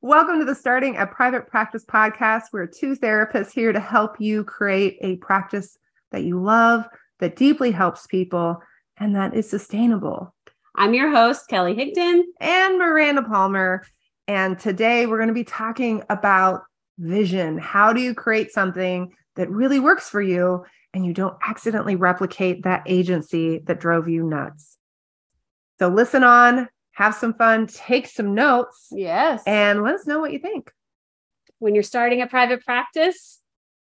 Welcome to the Starting a Private Practice podcast. We're two therapists here to help you create a practice that you love, that deeply helps people, and that is sustainable. I'm your host, Kelly Higdon. And Miranda Palmer. And today we're going to be talking about vision. How do you create something that really works for you and you don't accidentally replicate that agency that drove you nuts? So listen on, have some fun, take some notes. Yes. And let us know what you think. When you're starting a private practice,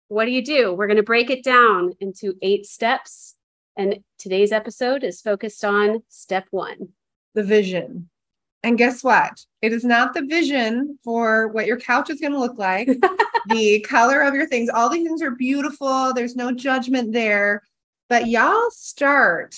what do you do? We're going to break it down into eight steps. And today's episode is focused on step one the vision. And guess what? It is not the vision for what your couch is going to look like, the color of your things. All these things are beautiful. There's no judgment there. But y'all start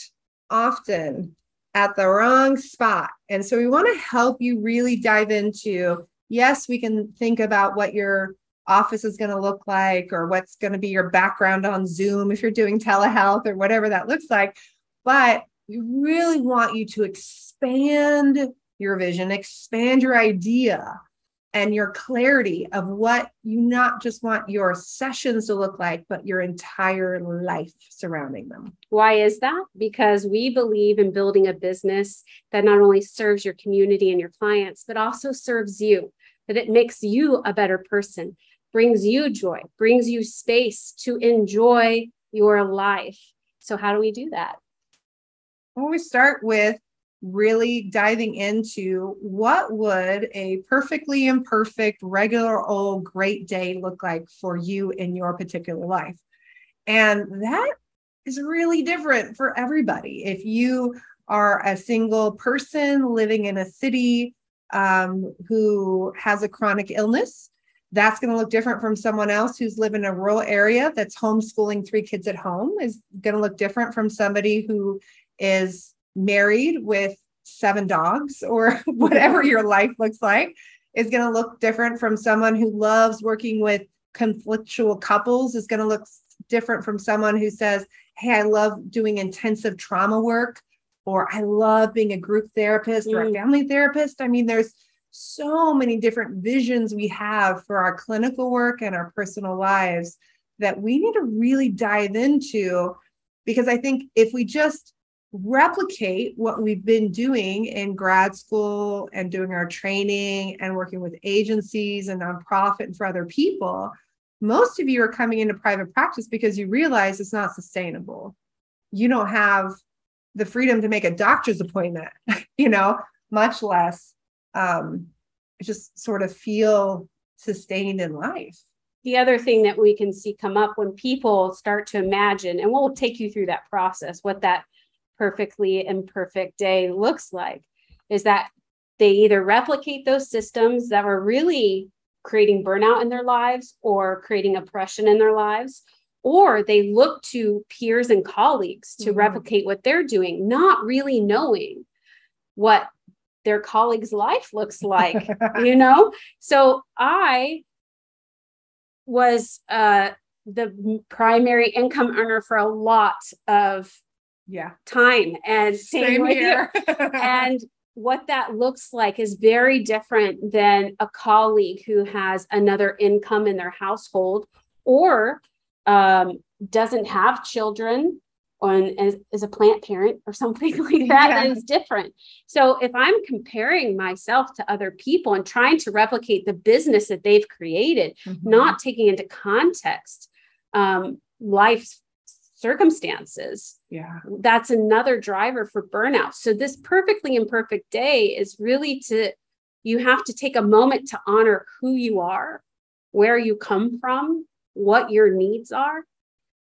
often at the wrong spot. And so we want to help you really dive into yes, we can think about what your office is going to look like or what's going to be your background on Zoom if you're doing telehealth or whatever that looks like. But we really want you to expand your vision, expand your idea and your clarity of what you not just want your sessions to look like, but your entire life surrounding them. Why is that? Because we believe in building a business that not only serves your community and your clients, but also serves you, that it makes you a better person, brings you joy, brings you space to enjoy your life. So, how do we do that? Well, we start with really diving into what would a perfectly imperfect regular old great day look like for you in your particular life. And that is really different for everybody. If you are a single person living in a city um, who has a chronic illness that's going to look different from someone else who's living in a rural area that's homeschooling three kids at home is going to look different from somebody who is married with seven dogs or whatever your life looks like is going to look different from someone who loves working with conflictual couples is going to look different from someone who says hey i love doing intensive trauma work or i love being a group therapist or a mm. family therapist i mean there's so many different visions we have for our clinical work and our personal lives that we need to really dive into because i think if we just replicate what we've been doing in grad school and doing our training and working with agencies and nonprofit and for other people, most of you are coming into private practice because you realize it's not sustainable. You don't have the freedom to make a doctor's appointment, you know, much less um, just sort of feel sustained in life. The other thing that we can see come up when people start to imagine, and we'll take you through that process, what that perfectly imperfect day looks like is that they either replicate those systems that were really creating burnout in their lives or creating oppression in their lives or they look to peers and colleagues to mm-hmm. replicate what they're doing not really knowing what their colleague's life looks like you know so i was uh the primary income earner for a lot of yeah time and same here and what that looks like is very different than a colleague who has another income in their household or um, doesn't have children is, is, a plant parent or something like that yeah. is different so if i'm comparing myself to other people and trying to replicate the business that they've created mm-hmm. not taking into context um, life's circumstances. Yeah. That's another driver for burnout. So this perfectly imperfect day is really to you have to take a moment to honor who you are, where you come from, what your needs are,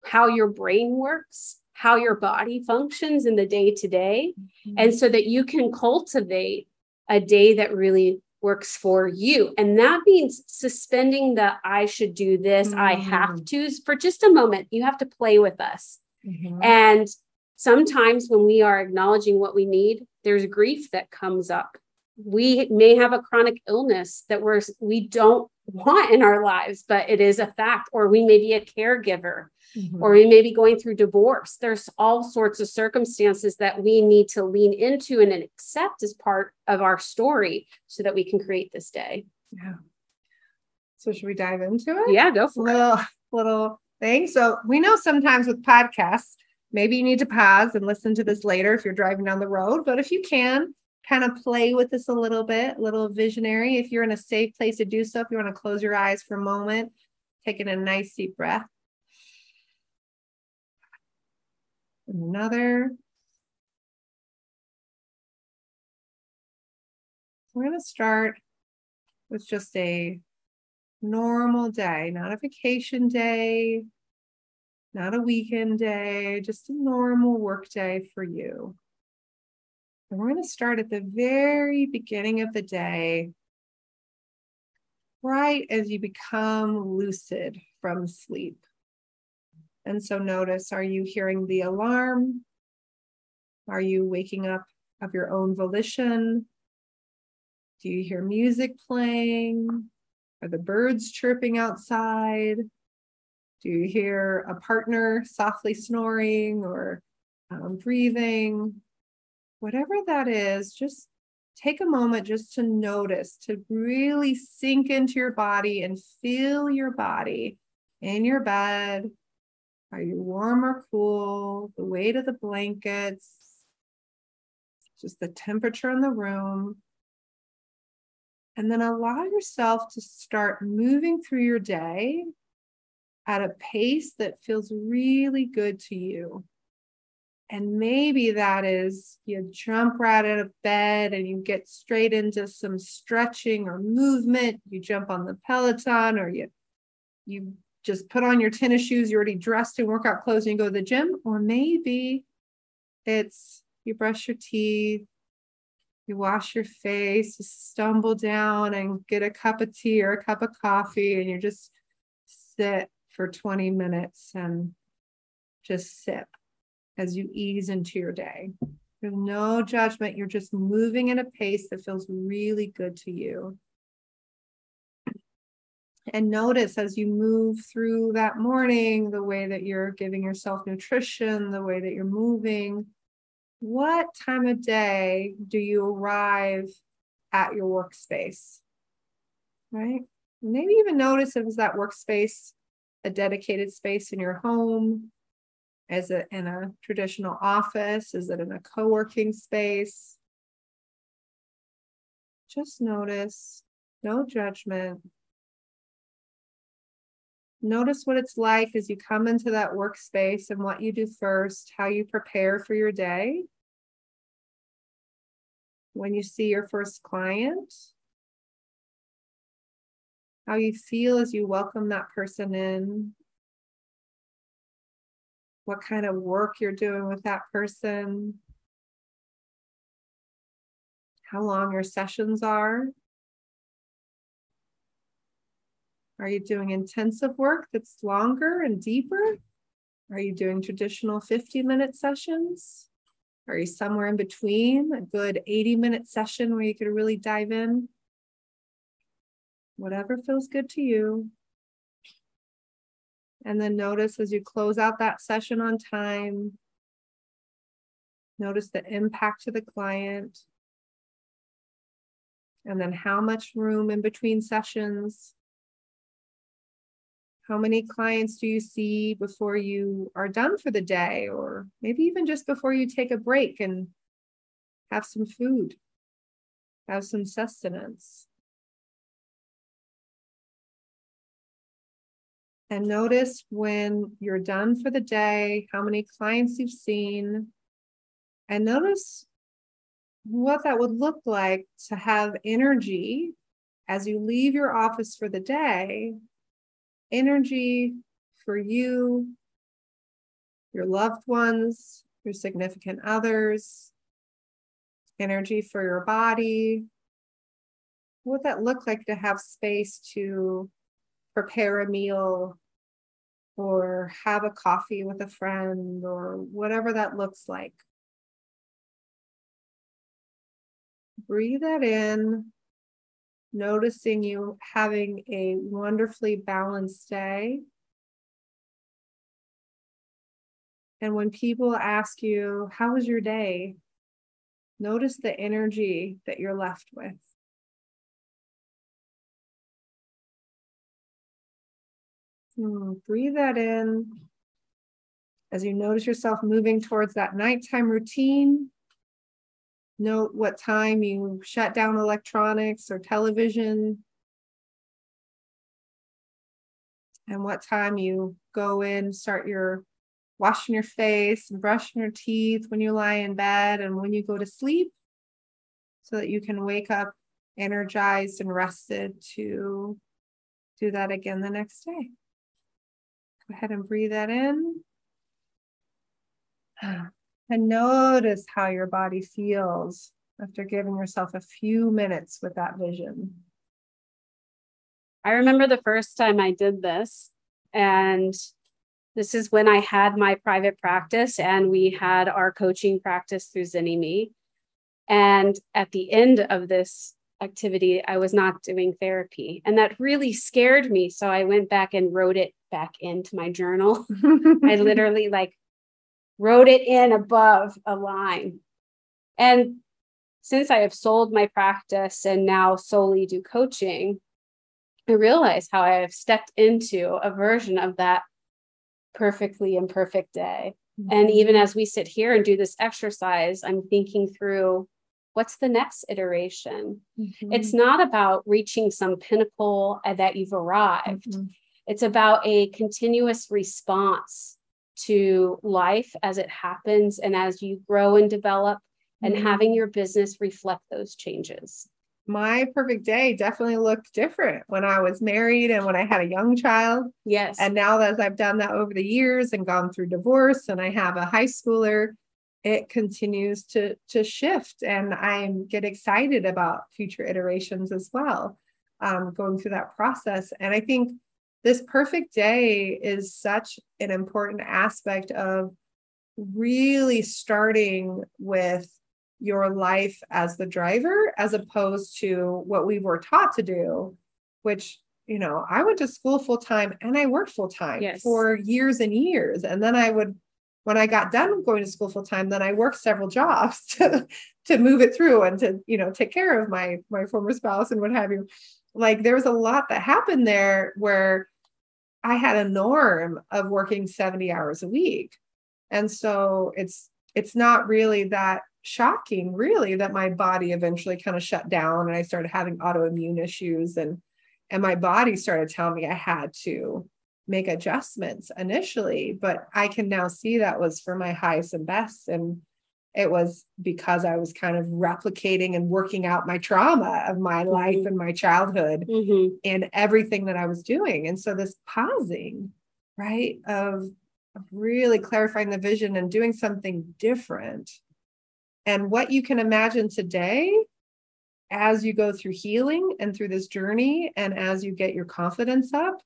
how your brain works, how your body functions in the day to day, mm-hmm. and so that you can cultivate a day that really works for you. And that means suspending the I should do this, mm-hmm. I have mm. to for just a moment. You have to play with us. Mm-hmm. And sometimes when we are acknowledging what we need, there's grief that comes up. We may have a chronic illness that we're we don't want in our lives, but it is a fact, or we may be a caregiver, mm-hmm. or we may be going through divorce. There's all sorts of circumstances that we need to lean into and accept as part of our story so that we can create this day. Yeah. So should we dive into it? Yeah, go for little, it. Little thing. So we know sometimes with podcasts, maybe you need to pause and listen to this later if you're driving down the road. But if you can, kind of play with this a little bit, a little visionary. If you're in a safe place to do so, if you want to close your eyes for a moment, taking a nice deep breath. Another. We're going to start with just a normal day, not a vacation day, not a weekend day, just a normal work day for you. And we're going to start at the very beginning of the day, right as you become lucid from sleep. And so notice are you hearing the alarm? Are you waking up of your own volition? Do you hear music playing? Are the birds chirping outside? Do you hear a partner softly snoring or um, breathing? Whatever that is, just take a moment just to notice, to really sink into your body and feel your body in your bed. Are you warm or cool? The weight of the blankets, just the temperature in the room. And then allow yourself to start moving through your day at a pace that feels really good to you. And maybe that is you jump right out of bed and you get straight into some stretching or movement. You jump on the Peloton or you you just put on your tennis shoes, you're already dressed in workout clothes and you go to the gym. Or maybe it's you brush your teeth, you wash your face, you stumble down and get a cup of tea or a cup of coffee, and you just sit for 20 minutes and just sip as you ease into your day. There's no judgment. You're just moving at a pace that feels really good to you. And notice as you move through that morning, the way that you're giving yourself nutrition, the way that you're moving. What time of day do you arrive at your workspace? Right? Maybe even notice if that workspace a dedicated space in your home, is it in a traditional office? Is it in a co working space? Just notice, no judgment. Notice what it's like as you come into that workspace and what you do first, how you prepare for your day. When you see your first client, how you feel as you welcome that person in, what kind of work you're doing with that person, how long your sessions are. Are you doing intensive work that's longer and deeper? Are you doing traditional 50 minute sessions? Are you somewhere in between, a good 80 minute session where you could really dive in? Whatever feels good to you. And then notice as you close out that session on time, notice the impact to the client. And then how much room in between sessions. How many clients do you see before you are done for the day, or maybe even just before you take a break and have some food, have some sustenance? And notice when you're done for the day, how many clients you've seen, and notice what that would look like to have energy as you leave your office for the day, energy for you, your loved ones, your significant others, energy for your body, what would that look like to have space to prepare a meal or have a coffee with a friend or whatever that looks like. Breathe that in, noticing you having a wonderfully balanced day. And when people ask you, How was your day? Notice the energy that you're left with. Hmm, breathe that in as you notice yourself moving towards that nighttime routine. Note what time you shut down electronics or television, and what time you go in, start your washing your face and brushing your teeth when you lie in bed and when you go to sleep, so that you can wake up energized and rested to do that again the next day. Go ahead and breathe that in. And notice how your body feels after giving yourself a few minutes with that vision. I remember the first time I did this, and this is when I had my private practice and we had our coaching practice through Zynnyme. And at the end of this activity, I was not doing therapy. And that really scared me. So I went back and wrote it back into my journal. I literally like wrote it in above a line. And since I have sold my practice and now solely do coaching, I realize how I have stepped into a version of that perfectly imperfect day. Mm-hmm. And even as we sit here and do this exercise, I'm thinking through what's the next iteration? Mm-hmm. It's not about reaching some pinnacle that you've arrived. Mm-hmm. It's about a continuous response to life as it happens and as you grow and develop and mm-hmm. having your business reflect those changes. My perfect day definitely looked different when I was married and when I had a young child. Yes. And now as I've done that over the years and gone through divorce and I have a high schooler, it continues to to shift and I get excited about future iterations as well. Um, going through that process. And I think this perfect day is such an important aspect of really starting with your life as the driver as opposed to what we were taught to do which you know i went to school full time and i worked full time yes. for years and years and then i would when i got done going to school full time then i worked several jobs to to move it through and to you know take care of my my former spouse and what have you like there was a lot that happened there where I had a norm of working 70 hours a week. And so it's it's not really that shocking really that my body eventually kind of shut down and I started having autoimmune issues and and my body started telling me I had to make adjustments initially, but I can now see that was for my highest and best and it was because I was kind of replicating and working out my trauma of my mm-hmm. life and my childhood mm-hmm. and everything that I was doing. And so this pausing, right, of, of really clarifying the vision and doing something different. And what you can imagine today as you go through healing and through this journey, and as you get your confidence up,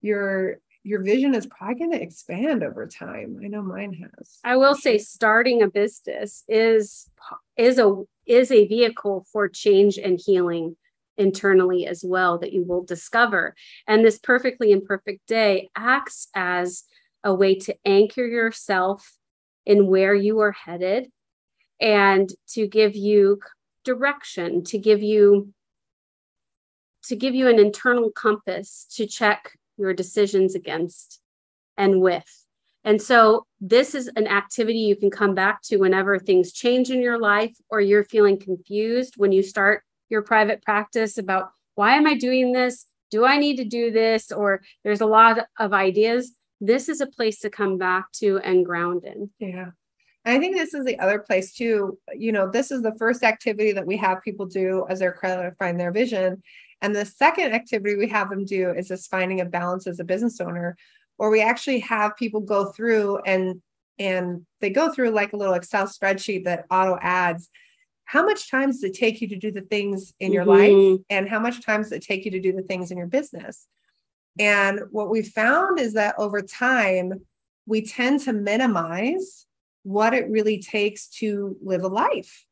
your your vision is probably going to expand over time. I know mine has. I will say starting a business is is a is a vehicle for change and healing internally as well that you will discover. And this perfectly imperfect day acts as a way to anchor yourself in where you are headed and to give you direction, to give you to give you an internal compass to check your decisions against and with. And so, this is an activity you can come back to whenever things change in your life or you're feeling confused when you start your private practice about why am I doing this? Do I need to do this? Or there's a lot of ideas. This is a place to come back to and ground in. Yeah. And I think this is the other place too. You know, this is the first activity that we have people do as they're clarifying their vision. And the second activity we have them do is this finding a balance as a business owner, where we actually have people go through and and they go through like a little Excel spreadsheet that auto adds how much time does it take you to do the things in your Mhm. life and how much time does it take you to do the things in your business and what we found is that over time we tend to minimize what it really takes to live a life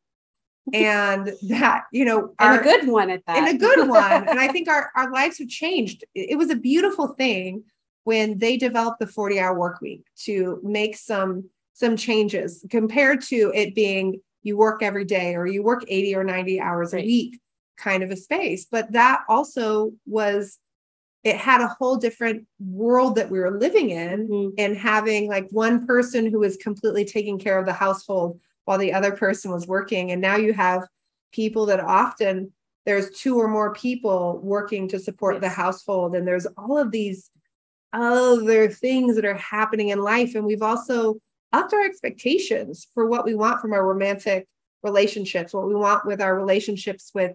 and that you know and our- a good one at that. and a good one. and I think our, our lives have changed. It it was a beautiful thing when they developed the 40 hour work week to make some some changes compared to it being you work every day or you work 80 or 90 hours a week kind of a space. But that also was it had a whole different world that we were living in Mhm. and having like one person who was completely taking care of the household while the other person was working. And now you have people that often there's two or more people working to support the household. And there's all of these other things that are happening in life. And we've also upped our expectations for what we want from our romantic relationships what we want with our relationships with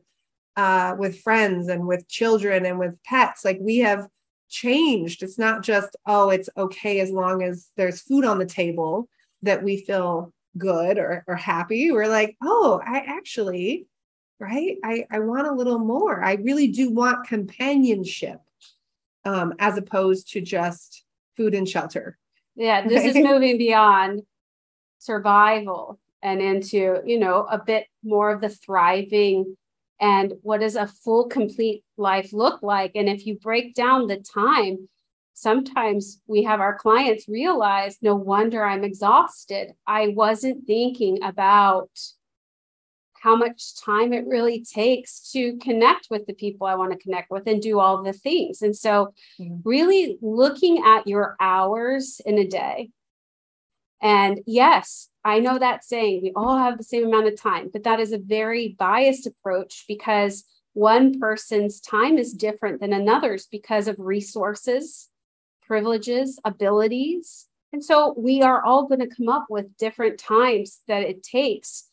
uh with friends and with children and with pets. Like we have changed. It's not just oh it's okay as long as there's food on the table that we feel good or, or happy we're like oh i actually right? I i want a little more. I really do want companionship um as opposed to just food and shelter. Yeah, this is moving beyond survival and into, you know, a bit more of the thriving and what does a full, complete life look like? And if you break down the time, sometimes we have our clients realize no wonder I'm exhausted. I wasn't thinking about how much time it really takes to connect with the people I want to connect with and do all the things. And so, Mhm. really looking at your hours in a day. And yes, I know that saying we all have the same amount of time, but that is a very biased approach because one person's time is different than another's because of resources, privileges, abilities. And so we are all going to come up with different times that it takes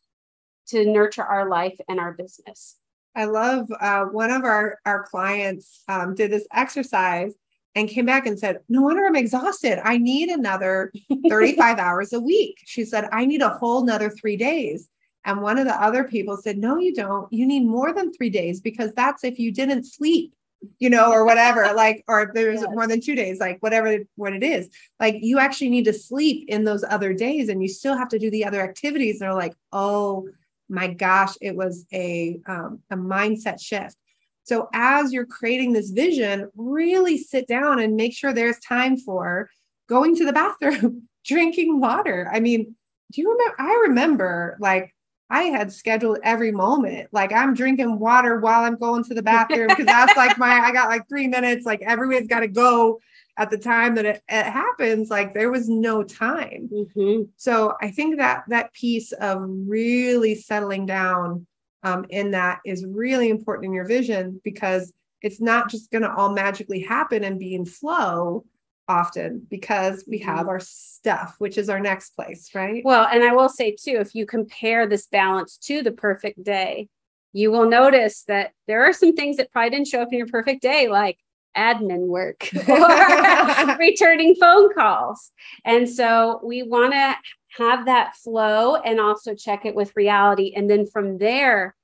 to nurture our life and our business. I love uh, one of our our clients um, did this exercise and came back and said, "No wonder I'm exhausted. I need another 35 hours a week." She said, "I need a whole nother three days." And one of the other people said, "No, you don't. You need more than three days because that's if you didn't sleep." You know, or whatever, like, or if there's Yes. more than two days, like whatever what it is. Like you actually need to sleep in those other days and you still have to do the other activities. And they're like, oh my gosh, it was a um, a mindset shift. So as you're creating this vision, really sit down and make sure there's time for going to the bathroom, drinking water. I mean, do you remember? I remember like I had scheduled every moment. Like I'm drinking water while I'm going to the bathroom because that's like my I got like three minutes. Like everyone's got to go at the time that it, it happens. Like there was no time. Mhm. So I think that that piece of really settling down um, in that is really important in your vision because it's not just going to all magically happen and be in flow often because we have mm-hmm. our stuff, which is our next place, right? Well, and I will say too, if you compare this balance to the perfect day, you will notice that there are some things that probably didn't show up in your perfect day, like admin work or returning phone calls. And so we want to have that flow and also check it with reality. And then from there,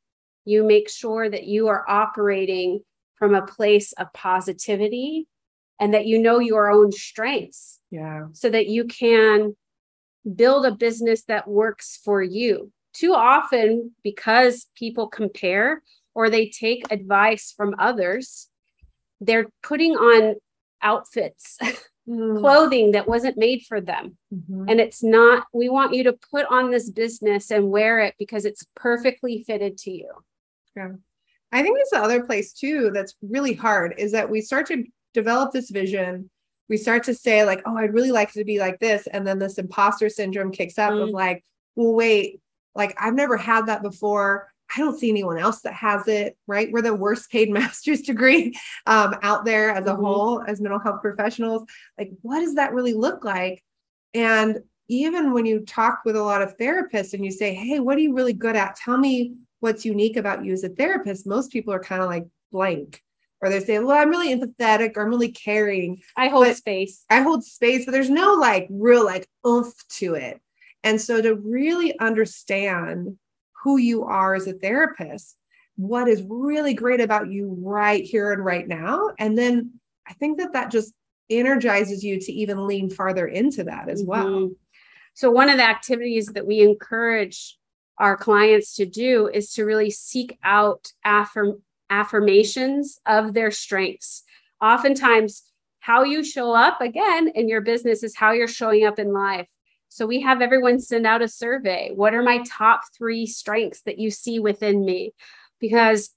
you make sure that you are operating from a place of positivity and that you know your own strengths yeah. so that you can build a business that works for you. Too often, because people compare or they take advice from others, they're putting on outfits, Mm. clothing that wasn't made for them. Mhm. And it's not, we want you to put on this business and wear it because it's perfectly fitted to you. Yeah. I think it's the other place too that's really hard is that we start to develop this vision. We start to say, like, oh, I'd really like to be like this. And then this imposter syndrome kicks up of Mm. like, well, wait, like I've never had that before. I don't see anyone else that has it, right? We're the worst paid master's degree um, out there as a Mhm. whole, as mental health professionals. Like, what does that really look like? And even when you talk with a lot of therapists and you say, hey, what are you really good at? Tell me what's unique about you as a therapist. Most people are kind of like blank, or they say, well, I'm really empathetic or I'm really caring. I hold But- space. I hold space, but there's no like real like oomph to it. And so to really understand who you are as a therapist, what is really great about you right here and right now. And then I think that that just energizes you to even lean farther into that as well. Mm-hmm. So, one of the activities that we encourage our clients to do is to really seek out affirm- affirmations of their strengths. Oftentimes, how you show up again in your business is how you're showing up in life. So, we have everyone send out a survey. What are my top three strengths that you see within me? Because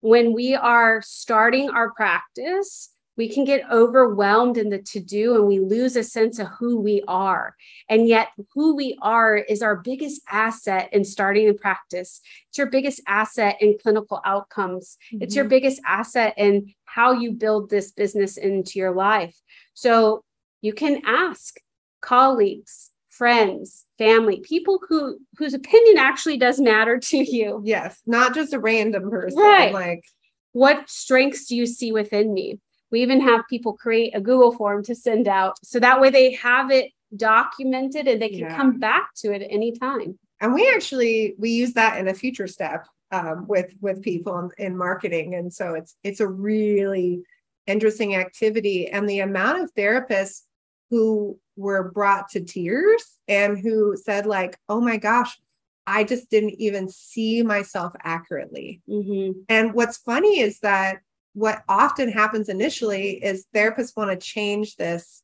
when we are starting our practice, we can get overwhelmed in the to do and we lose a sense of who we are. And yet, who we are is our biggest asset in starting the practice. It's your biggest asset in clinical outcomes, mm-hmm. it's your mm-hmm. biggest asset in how you build this business into your life. So, you can ask colleagues, friends, family, people who whose opinion actually does matter to you. Yes, not just a random person. Right. Like, what strengths do you see within me? We even have people create a Google form to send out. So that way they have it documented and they can yeah. come back to it at any time. And we actually we use that in a future step um, with with people in, in marketing. And so it's it's a really interesting activity. And the amount of therapists who were brought to tears and who said, like, oh my gosh, I just didn't even see myself accurately. Mm-hmm. And what's funny is that what often happens initially is therapists want to change this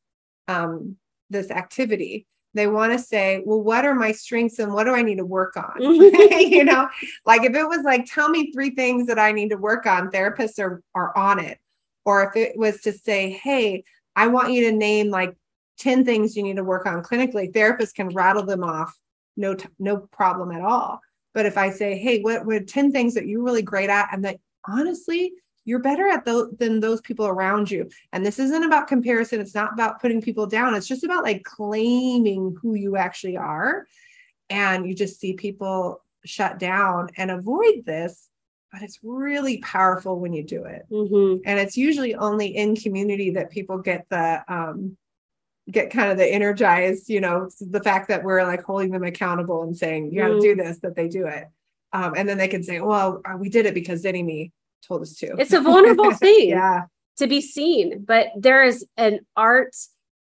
um, this activity. They want to say well what are my strengths and what do i need to work on? You know like if it was like tell me three things that i need to work on therapists are are on it. Or if it was to say hey i want you to name like 10 things you need to work on clinically therapists can rattle them off no t- no problem at all. But if i say hey what what 10 things that you're really great at and that honestly you're better at those than those people around you. And this isn't about comparison. It's not about putting people down. It's just about like claiming who you actually are. And you just see people shut down and avoid this but it's really powerful when you do it. Mm-hmm. and it's usually only in community that people get the um get kind of the energized you know the fact that we're like holding them accountable and saying you got to mm-hmm. do this that they do it. Um, and then they can say well uh, we did it because Zynnyme told us to. It's a vulnerable thing. yeah. To be seen, but there is an art.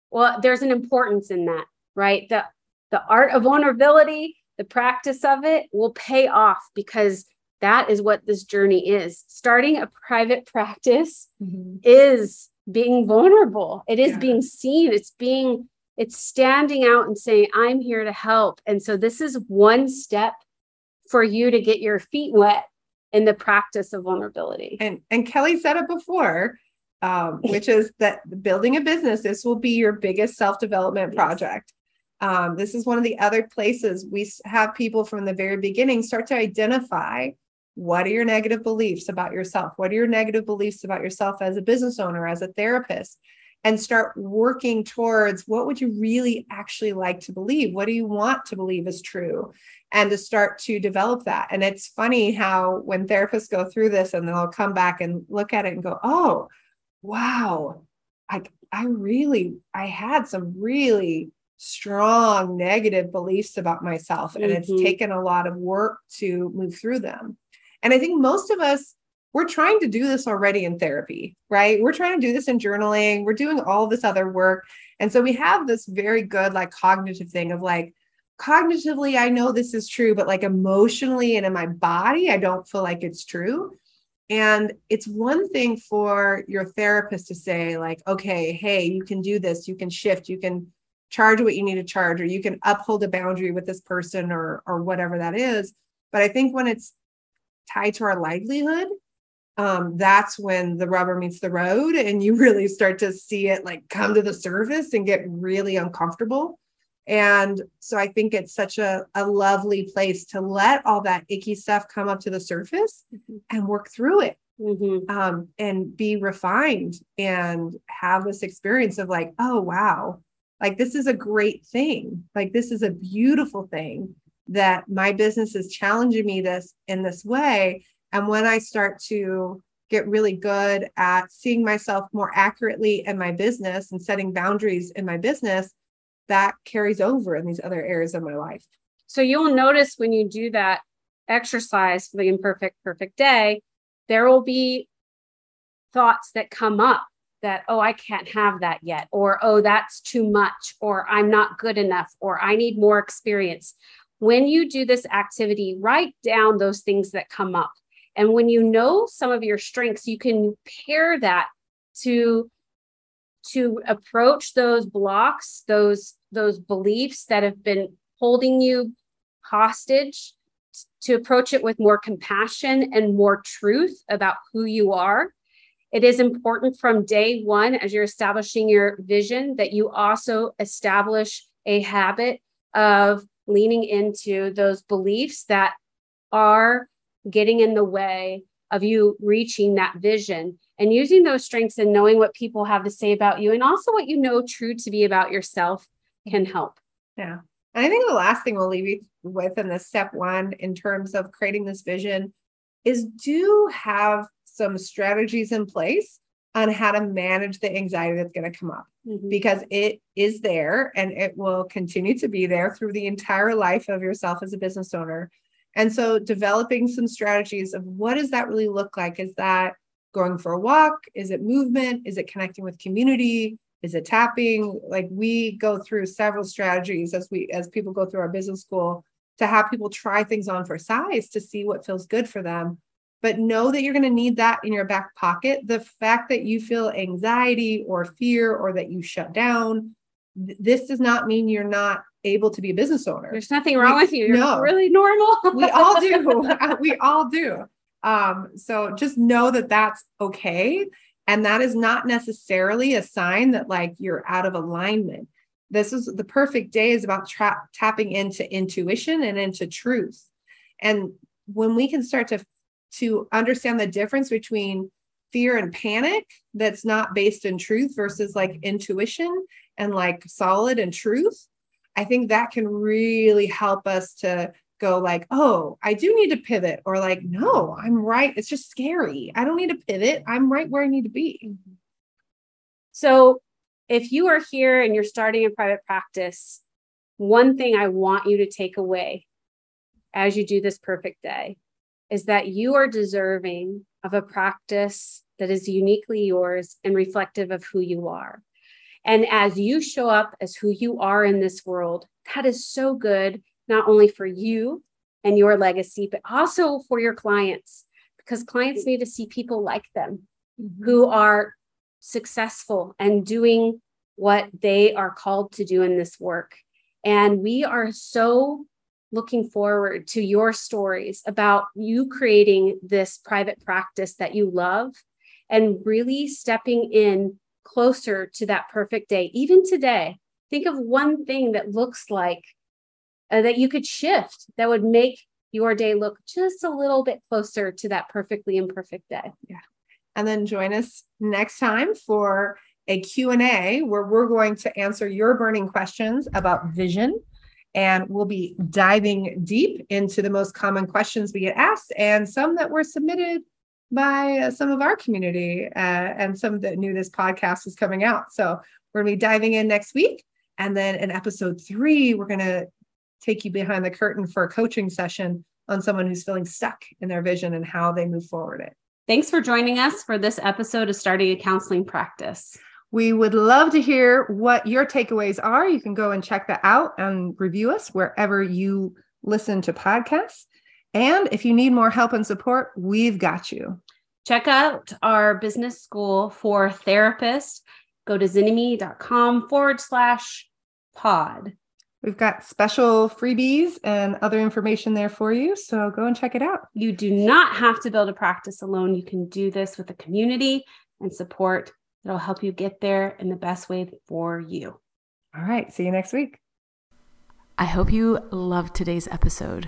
Well, there's an importance in that, right? The the art of vulnerability, the practice of it will pay off because that is what this journey is. Starting a private practice mm-hmm. is being vulnerable. It is yeah. being seen. It's being it's standing out and saying I'm here to help. And so this is one step for you to get your feet wet in the practice of vulnerability. And and Kelly said it before, um, which is that building a business, this will be your biggest self-development yes. project. Um, this is one of the other places we have people from the very beginning start to identify what are your negative beliefs about yourself? What are your negative beliefs about yourself as a business owner, as a therapist? And start working towards what would you really actually like to believe? What do you want to believe is true? and to start to develop that. And it's funny how when therapists go through this and they'll come back and look at it and go, oh, wow, I, I really, I had some really strong negative beliefs about myself. And mm-hmm. it's taken a lot of work to move through them. And I think most of us, we're trying to do this already in therapy, right? We're trying to do this in journaling. We're doing all this other work. And so we have this very good, like, cognitive thing of like, cognitively i know this is true but like emotionally and in my body i don't feel like it's true and it's one thing for your therapist to say like okay hey you can do this you can shift you can charge what you need to charge or you can uphold a boundary with this person or or whatever that is but i think when it's tied to our livelihood um, that's when the rubber meets the road and you really start to see it like come to the surface and get really uncomfortable and so I think it's such a, a lovely place to let all that icky stuff come up to the surface mm-hmm. and work through it mm-hmm. um, and be refined and have this experience of like, oh, wow, like this is a great thing. Like this is a beautiful thing that my business is challenging me this in this way. And when I start to get really good at seeing myself more accurately in my business and setting boundaries in my business, that carries over in these other areas of my life. So you'll notice when you do that, exercise for the imperfect perfect day, there will be thoughts that come up that, oh, I can't have that yet, or oh, that's too much, or I'm not good enough, or I need more experience. When you do this activity, write down those things that come up. And when you know some of your strengths, you can pair that to to approach those blocks, those those beliefs that have been holding you hostage, to approach it with more compassion and more truth about who you are. It is important from day one, as you're establishing your vision, that you also establish a habit of leaning into those beliefs that are getting in the way of you reaching that vision and using those strengths and knowing what people have to say about you and also what you know true to be about yourself can help. Yeah. And I think the last thing we'll leave you with in this step one in terms of creating this vision is do have some strategies in place on how to manage the anxiety that's going to come up mm-hmm. because it is there and it will continue to be there through the entire life of yourself as a business owner. And so developing some strategies of what does that really look like? Is that going for a walk? Is it movement? Is it connecting with community? Is it tapping? Like we go through several strategies as we as people go through our business school to have people try things on for size to see what feels good for them. But know that you're going to need that in your back pocket. The fact that you feel anxiety or fear or that you shut down, this does not mean you're not able to be a business owner. There's nothing wrong we, with you. You're no. really normal. we all do. we all do. Um, so just know that that's okay. And that is not necessarily a sign that like you're out of alignment. This is the perfect day is about tra- tapping into intuition and into truth. And when we can start to to understand the difference between fear and panic that's not based in truth versus like intuition and like solid and truth, I think that can really help us to go like, oh, I do need to pivot, or like, no, I'm right. It's just scary. I don't need to pivot. I'm right where I need to be. So if you are here and you're starting a private practice, one thing I want you to take away as you do this perfect day is that you are deserving of a practice that is uniquely yours and reflective of who you are. And as you show up as who you are in this world, that is so good not only for you and your legacy, but also for your clients, because clients need to see people like them mm-hmm. who are successful and doing what they are called to do in this work. And we are so looking forward to your stories about you creating this private practice that you love and really stepping in closer to that perfect day. Even today, think of one thing that looks like uh, that you could shift that would make your day look just a little bit closer to that perfectly imperfect day. Yeah. And then join us next time for a Q&A where we're going to answer your burning questions about vision and we'll be diving deep into the most common questions we get asked and some that were submitted by uh, some of our community uh, and some that knew this podcast was coming out. So we're going to be diving in next week. And then in episode three, we're going to take you behind the curtain for a coaching session on someone who's feeling stuck in their vision and how they move forward it. Thanks for joining us for this episode of Starting a Counseling Practice. We would love to hear what your takeaways are. You can go and check that out and review us wherever you listen to podcasts. And if you need more help and support, we've got you. Check out our business school for therapists. Go to zynnyme.com forward slash pod. We've got special freebies and other information there for you. So go and check it out. You do not have to build a practice alone. You can do this with a community and support that'll help you get there in the best way for you. All right. See you next week. I hope you loved today's episode.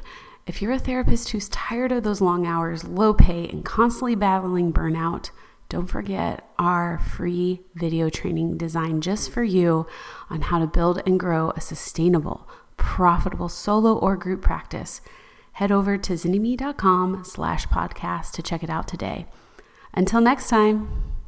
If you're a therapist who's tired of those long hours, low pay, and constantly battling burnout, don't forget our free video training designed just for you on how to build and grow a sustainable, profitable solo or group practice. Head over to zynnyme.com slash podcast to check it out today. Until next time.